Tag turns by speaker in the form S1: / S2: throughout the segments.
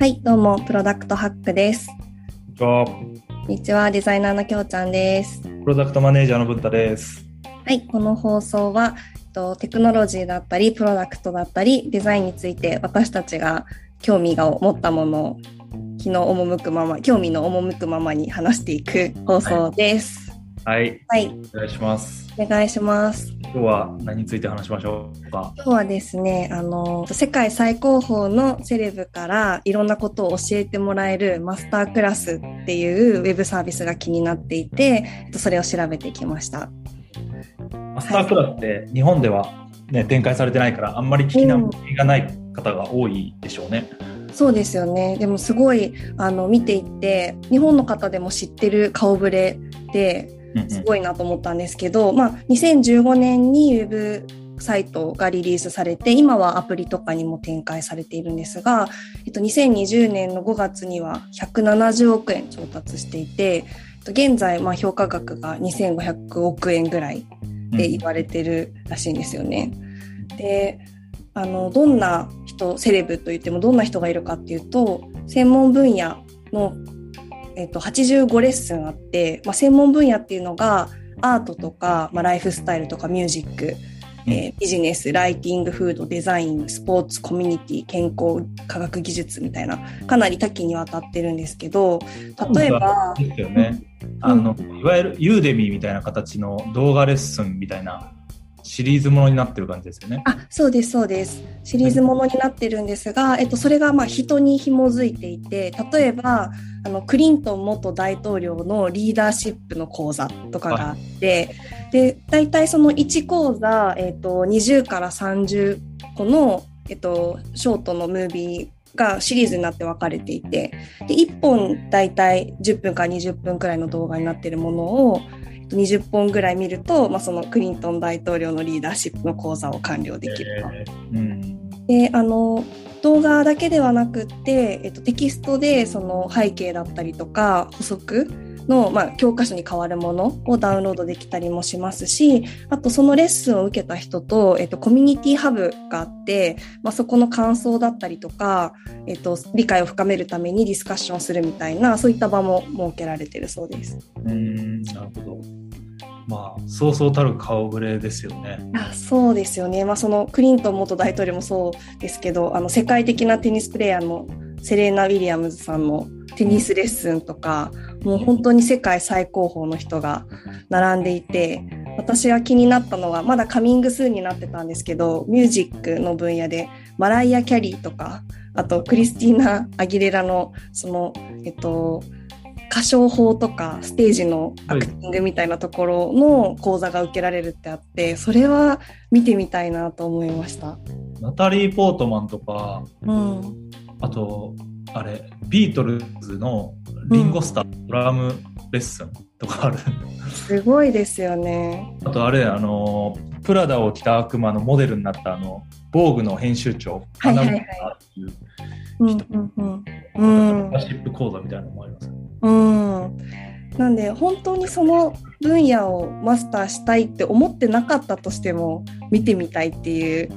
S1: はい、どうも、プロダクトハックです。
S2: こんにちは。
S1: こんにちは、デザイナーのきょうちゃんです。
S2: プロダクトマネージャーの文太です。
S1: はい、この放送は、とテクノロジーだったり、プロダクトだったり、デザインについて私たちが興味が持ったものを気の赴くまま、興味の赴くままに話していく放送です。
S2: はい、
S1: はい、
S2: お願いします。
S1: お願いします。
S2: 今日は何について話しましょうか？
S1: 今日はですね、あの、世界最高峰のセレブからいろんなことを教えてもらえるマスタークラスっていうウェブサービスが気になっていて、えっとそれを調べてきました。
S2: マスタークラスって日本では、ね、展開されてないから、あんまり聞きな
S1: うん
S2: がない方が多いでしょうね。
S1: そうですよね。でもすごい、あの、見ていって、日本の方でも知ってる顔ぶれで、
S2: うんうん
S1: すごいなと思ったんですけど、まあ、2015年にウェブサイトがリリースされて、今はアプリとかにも展開されているんですが、えっと、2020年の5月には170億円調達していて、えっと現在、まあ、評価額が2500億円ぐらいって言われてるらしいんですよね。で、あの、どんな人、セレブといってもどんな人がいるかっていうと、専門分野のえっと、85レッスンあって、まあ、専門分野っていうのがアートとか、まあ、ライフスタイルとかミュージック、えービジネスライティングフードデザインスポーツコミュニティ健康科学技術みたいなかなり多岐にわたってるんですけど例えば、
S2: ですよね。あの、いわゆるユーデミーみたいな形の動画レッスンみたいなシリーズものになってる感じですよね。
S1: あそうですそうです。シリーズものになってるんですが、えっと、それがまあ人に紐づいていて例えばあのクリントン元大統領のリーダーシップの講座とかがあって、で大体その1講座、えっと、20から30個の、えっと、ショートのムービーがシリーズになって分かれていてで1本大体10分から20分くらいの動画になっているものを20本ぐらい見ると、まあ、そのクリントン大統領のリーダーシップの講座を完了できると。
S2: えーうん
S1: であの動画だけではなくって、えっと、テキストでその背景だったりとか補足の、まあ、教科書に変わるものをダウンロードできたりもしますしあとそのレッスンを受けた人と、えっと、コミュニティハブがあって、まあ、そこの感想だったりとか、えっと、理解を深めるためにディスカッションするみたいなそういった場も設けられているそうです。
S2: うん、なるほど。まあ、そうそうたる顔ぶれですよね。
S1: あそうですよね、まあ、そのクリントン元大統領もそうですけどあの世界的なテニスプレーヤーのセレーナ・ウィリアムズさんのテニスレッスンとかもう本当に世界最高峰の人が並んでいて私が気になったのはまだカミングスーンになってたんですけどミュージックの分野でマライア・キャリーとかあとクリスティーナ・アギレラのそのえっと歌唱法とかステージのアクティングみたいなところの講座が受けられるってあってそれは見てみたいなと思いました。
S2: ナタリー・ポートマンとか、
S1: うん、
S2: あと、あれ、ビートルズのリンゴスター、ドラムレッスンとかある。
S1: すごいですよね。
S2: あと、あれ、あの、プラダを着た悪魔のモデルになった、あの、防具の編集長、
S1: はいはいはい
S2: 花村っていう、
S1: うんうんうんうん
S2: シップ講座みたいなのもありますね。
S1: うん、なんで本当にその分野をマスターしたいって思ってなかったとしても見てみたいっていう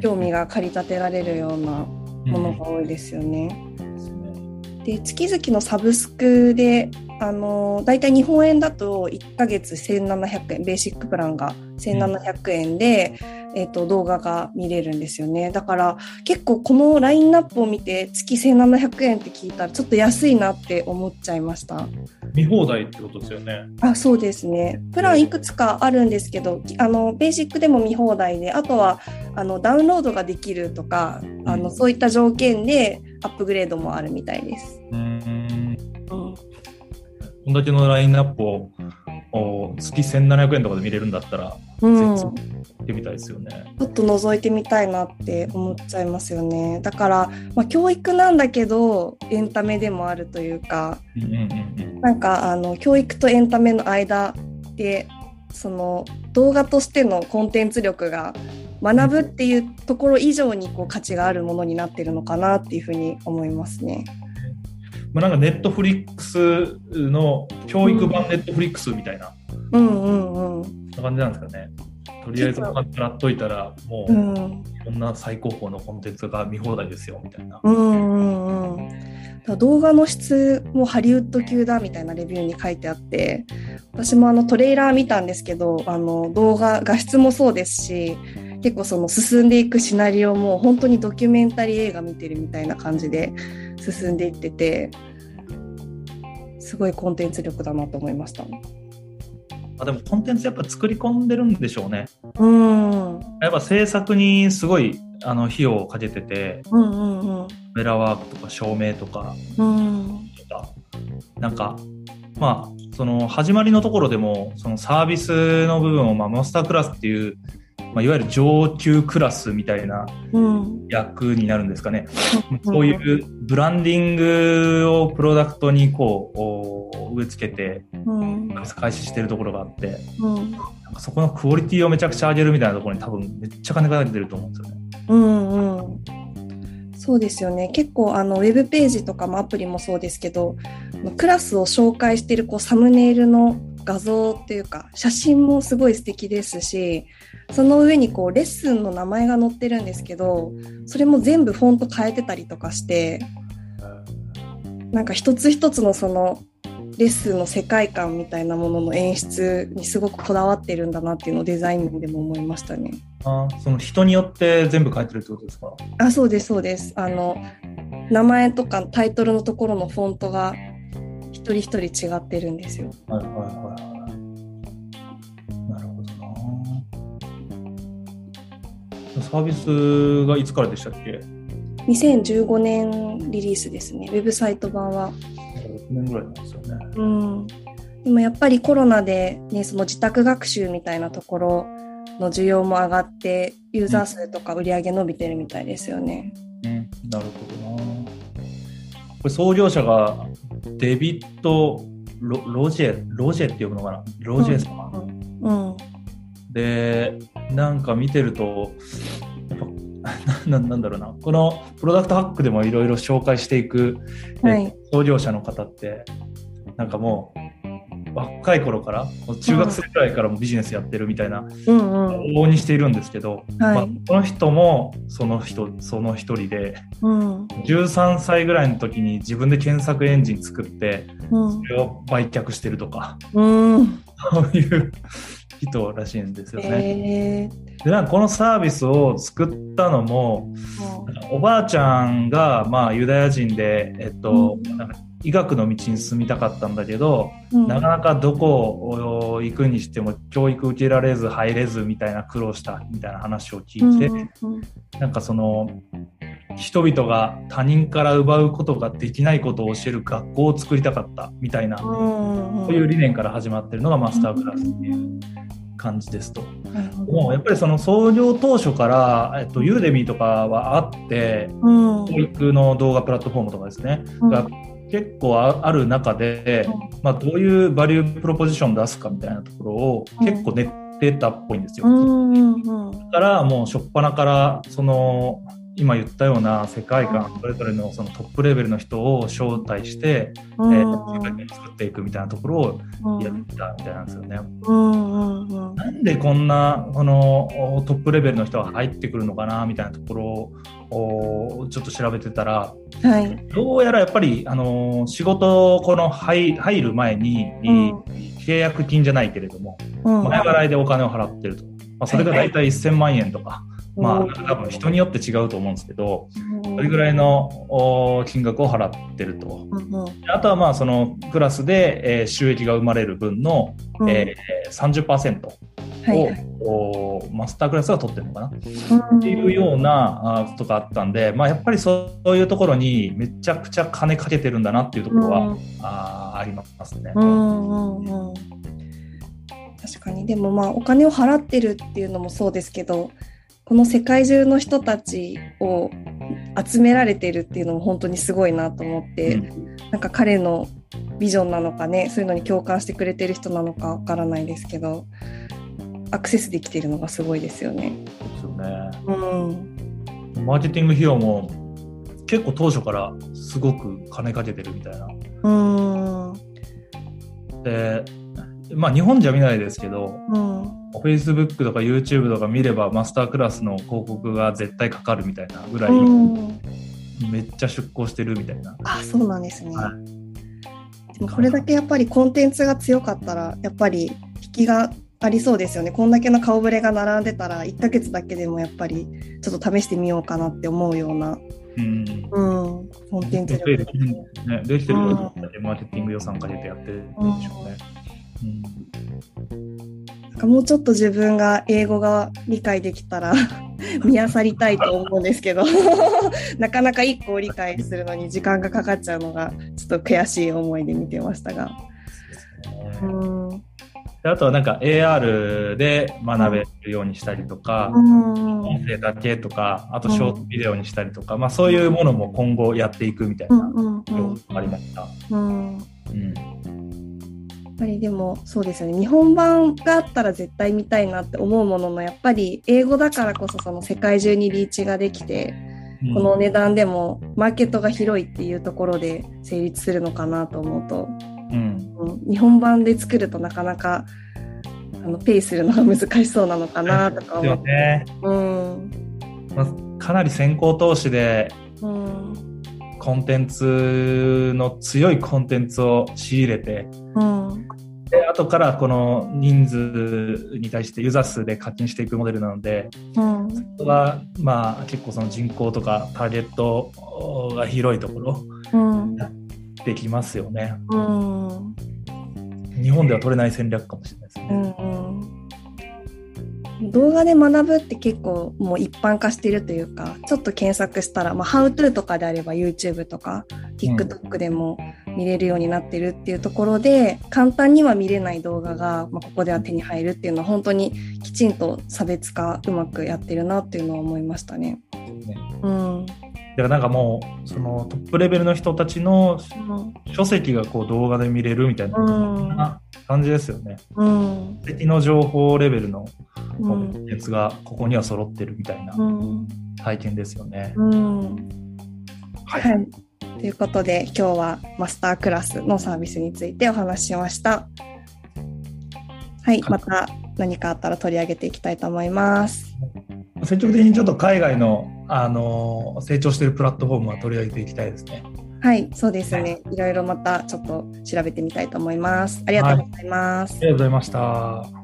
S1: 興味が駆り立てられるようなものが多いですよね。
S2: ですね。
S1: で月々のサブスクであのだいたい日本円だと1ヶ月1700円ベーシックプランが1700円で、えっと動画が見れるんですよね。だから結構このラインナップを見て月1700円って聞いたらちょっと安いなって思っちゃいました。
S2: 見放題ってことですよね。
S1: あそうですね。プランいくつかあるんですけどあのベーシックでも見放題であとはあのダウンロードができるとかあのそういった条件でアップグレードもあるみたいです。
S2: うん。
S1: うん。
S2: こんだけのラインナップをお月1700円とかで見れるんだったら、
S1: うん、
S2: ぜ
S1: ち
S2: ひ見てみたいですよね。
S1: ょっと覗いてみたいなって思っちゃいますよね。だから、まあ、教育なんだけどエンタメでもあるというか
S2: うんうんうん
S1: なんかあの教育とエンタメの間でその動画としてのコンテンツ力が学ぶっていうところ以上にこう価値があるものになってるのかなっていうふうに思いますね。
S2: まあ、なんかネットフリックスの教育版ネットフリックスみたいな、
S1: うんうんうん。
S2: 感じなんですかね。とりあえず払っといたら、もう、
S1: うん、
S2: いろんな最高峰のコンテンツが見放題ですよみたいな。
S1: うんうんうん。動画の質もハリウッド級だみたいなレビューに書いてあって、私もあのトレーラー見たんですけど、あの動画、画質もそうですし、結構その進んでいくシナリオも本当にドキュメンタリー映画見てるみたいな感じで進んでいってて、すごいコンテンツ力だなと思いました。
S2: あでもコンテンツやっぱ作り込んでるんでしょうね。
S1: うん。うん
S2: やっぱ制作にすごいあの費用をかけてて、
S1: うんうん。
S2: カメラワークとか照明とか、
S1: うん。
S2: なんか、まあ、その始まりのところでも、そのサービスの部分を、まあ、マスタークラスっていう、まあ、いわゆる上級クラスみたいな
S1: うん。
S2: 役になるんですかね。そういうブランディングをプロダクトにこうお植え付けて
S1: うん。
S2: 開始してるところがあって、
S1: うん。
S2: なんかそこのクオリティをめちゃくちゃ上げるみたいなところに多分めっちゃ金かけてると思うんですよね。
S1: うんうん。そうですよね。結構あのウェブページとかもアプリもそうですけど、クラスを紹介しているこうサムネイルの画像っていうか写真もすごい素敵ですし、その上にこうレッスンの名前が載ってるんですけど、それも全部フォント変えてたりとかして、なんか一つ一つのそのレッスンの世界観みたいなものの演出にすごくこだわってるんだなっていうのをデザイン面でも思いましたね。
S2: あその人によって全部書いてるってことですか？
S1: あ、そうです、そうです。あの、名前とかタイトルのところのフォントが一人一人違ってるんですよ。
S2: はいはいはいはい。サービスがいつからでしたっけ
S1: ？2015年リリースですね。ウェブサイト版は。
S2: 6年ぐらいなんですよね。
S1: うん。でもやっぱりコロナでね、その自宅学習みたいなところの需要も上がって、ユーザー数とか売り上げ伸びてるみたいですよね。
S2: うん、なるほどな。これ創業者がデビッド・ロロジェ、ロジェって呼ぶのかな？ロジェさん。
S1: うん。
S2: で、なんか見てると、やっぱ なななんだろうな、このプロダクトハックでもいろいろ紹介していく、え
S1: はい
S2: 創業者の方って、なんかもう、若い頃から、中学生くらいからもビジネスやってるみたいな、
S1: うんうん。
S2: 往々にしているんですけど、まあ
S1: はい。
S2: この人もその人、その一人で、
S1: うん。
S2: 13歳ぐらいの時に自分で検索エンジン作って、
S1: うん
S2: そ。れを売却してるとか、
S1: うん。
S2: そういう人らしいんですよね。
S1: えー。
S2: でなんかこのサービスを作ったのもおばあちゃんがまあユダヤ人で、えっと
S1: うん。
S2: なんか医学の道に進みたかったんだけど、
S1: うん。
S2: なかなかどこを行くにしても教育受けられず入れずみたいな苦労したみたいな話を聞いて、
S1: うんうん
S2: なんかその人々が他人から奪うことができないことを教える学校を作りたかったみたいな、
S1: うんうん。
S2: そういう理念から始まってるのがマスタークラスっていう感じですと。もうやっぱりその創業当初から、えっと、ユーデミーとかはあって、
S1: うん。
S2: 教育の動画プラットフォームとかですね、
S1: うん。
S2: が結構あある中で、まあ、どういうバリュープロポジション出すかみたいなところを
S1: うん。
S2: 結構練ってたっぽいんですよ。
S1: うんうんうん。
S2: だからもう初っ端からその今言ったような世界観それぞれのそのトップレベルの人を招待して、
S1: うん。
S2: えー世界観を作っていくみたいなところを
S1: うん。
S2: やってたみたいなんですよね。
S1: うんうんうん。
S2: なんでこんなこのおトップレベルの人が入ってくるのかなみたいなところをおちょっと調べてたら
S1: はい。
S2: どうやらやっぱりあの仕事この入入る前に、
S1: うん。
S2: 契約金じゃないけれども
S1: うん。
S2: 前払いでお金を払ってると、まあ、それが大体1000万円とか、まあ多分人によって違うと思うんですけどそれぐらいのお金額を払ってると。あとはまあそのクラスで、えー収益が生まれる分の、
S1: うん。
S2: えー、30%を、マスタークラスが取ってるのかな、っ
S1: うん。
S2: ていうようなあことがあったんで、まあ、やっぱりそういうところにめちゃくちゃ金かけてるんだなっていうところは、
S1: うん。
S2: あーありますね。
S1: 確かに。でもまあお金を払ってるっていうのもそうですけどこの世界中の人たちを集められてるっていうのも本当にすごいなと思って、
S2: うん
S1: なんか彼のビジョンなのかねそういうのに共感してくれてる人なのかわからないですけどアクセスできてるのがすごいですよね。
S2: ですよね。
S1: うん
S2: マーケティング費用も結構当初からすごく金かけてるみたいな。
S1: うん
S2: でまあ日本じゃ見ないですけど、
S1: うん。
S2: Facebook とか YouTube とか見ればマスタークラスの広告が絶対かかるみたいなぐらい、
S1: うん、
S2: めっちゃ出向してるみたいな。
S1: あ、そうなんですね。
S2: は
S1: でもこれだけやっぱりコンテンツが強かったら、やっぱり引きがありそうですよね。こんだけの顔ぶれが並んでたら、1ヶ月だけでもやっぱりちょっと試してみようかなって思うような、
S2: うん。
S1: うん、コンテンツ
S2: で
S1: 力
S2: きるんですね。できてることでマーケティング予算かけてやってるんでしょうね。
S1: なんかもうちょっと自分が英語が理解できたら 見漁りたいと思うんですけど。なかなか一個を理解するのに時間がかかっちゃうのがちょっと悔しい思いで見てましたが。う
S2: うん。あとはなんか AR で学べるようにしたりとか、
S1: うん。
S2: 音声だけとか、あとショートビデオにしたりとか、まあそういうものも今後やっていくみたいな
S1: うん
S2: ありました。
S1: うんぱりでもそうですよね日本版があったら絶対見たいなって思うもののやっぱり英語だからこそその世界中にリーチができてこの値段でもマーケットが広いっていうところで成立するのかなと思うと、
S2: うん。
S1: うん日本版で作るとなかなかあのペイするのが難しそうなのかなとか思って。
S2: ね。
S1: うん
S2: まあ、かなり先行投資で
S1: うん
S2: コンテンツの強いコンテンツを仕入れて、
S1: うん。
S2: で後からこの人数に対してユーザー数で課金していくモデルなので、
S1: うん。
S2: そこはまあ結構その人口とかターゲットが広いところ
S1: うん。
S2: できますよね。
S1: うん。
S2: 日本では取れない戦略かもしれないです
S1: う
S2: ね。
S1: んうん動画で学ぶって結構もう一般化してるというかちょっと検索したら、まあ、How to とかであれば YouTube とか TikTok でも見れるようになってるっていうところで、簡単には見れない動画が、まあ、ここでは手に入るっていうのは本当にきちんと差別化うまくやってるなっていうのは思いましたね。
S2: ね。
S1: うん。
S2: だからなんかもうそのトップレベルの人たちの書籍がこう動画で見れるみたいな、感じですよね。
S1: うん。
S2: 敵の情報レベルの
S1: うん
S2: コンテンツがここには揃ってるみたいな
S1: うん
S2: 体験ですよね。
S1: うん
S2: は
S1: はい。ということで今日はマスタークラスのサービスについてお話ししました。はい、また何かあったら取り上げていきたいと思います。
S2: 積極的にちょっと海外の、あの成長しているプラットフォームは取り上げていきたいですね。
S1: はい、そうですね。いろいろまたちょっと調べてみたいと思います。ありがとうございます。
S2: ありがとうございました。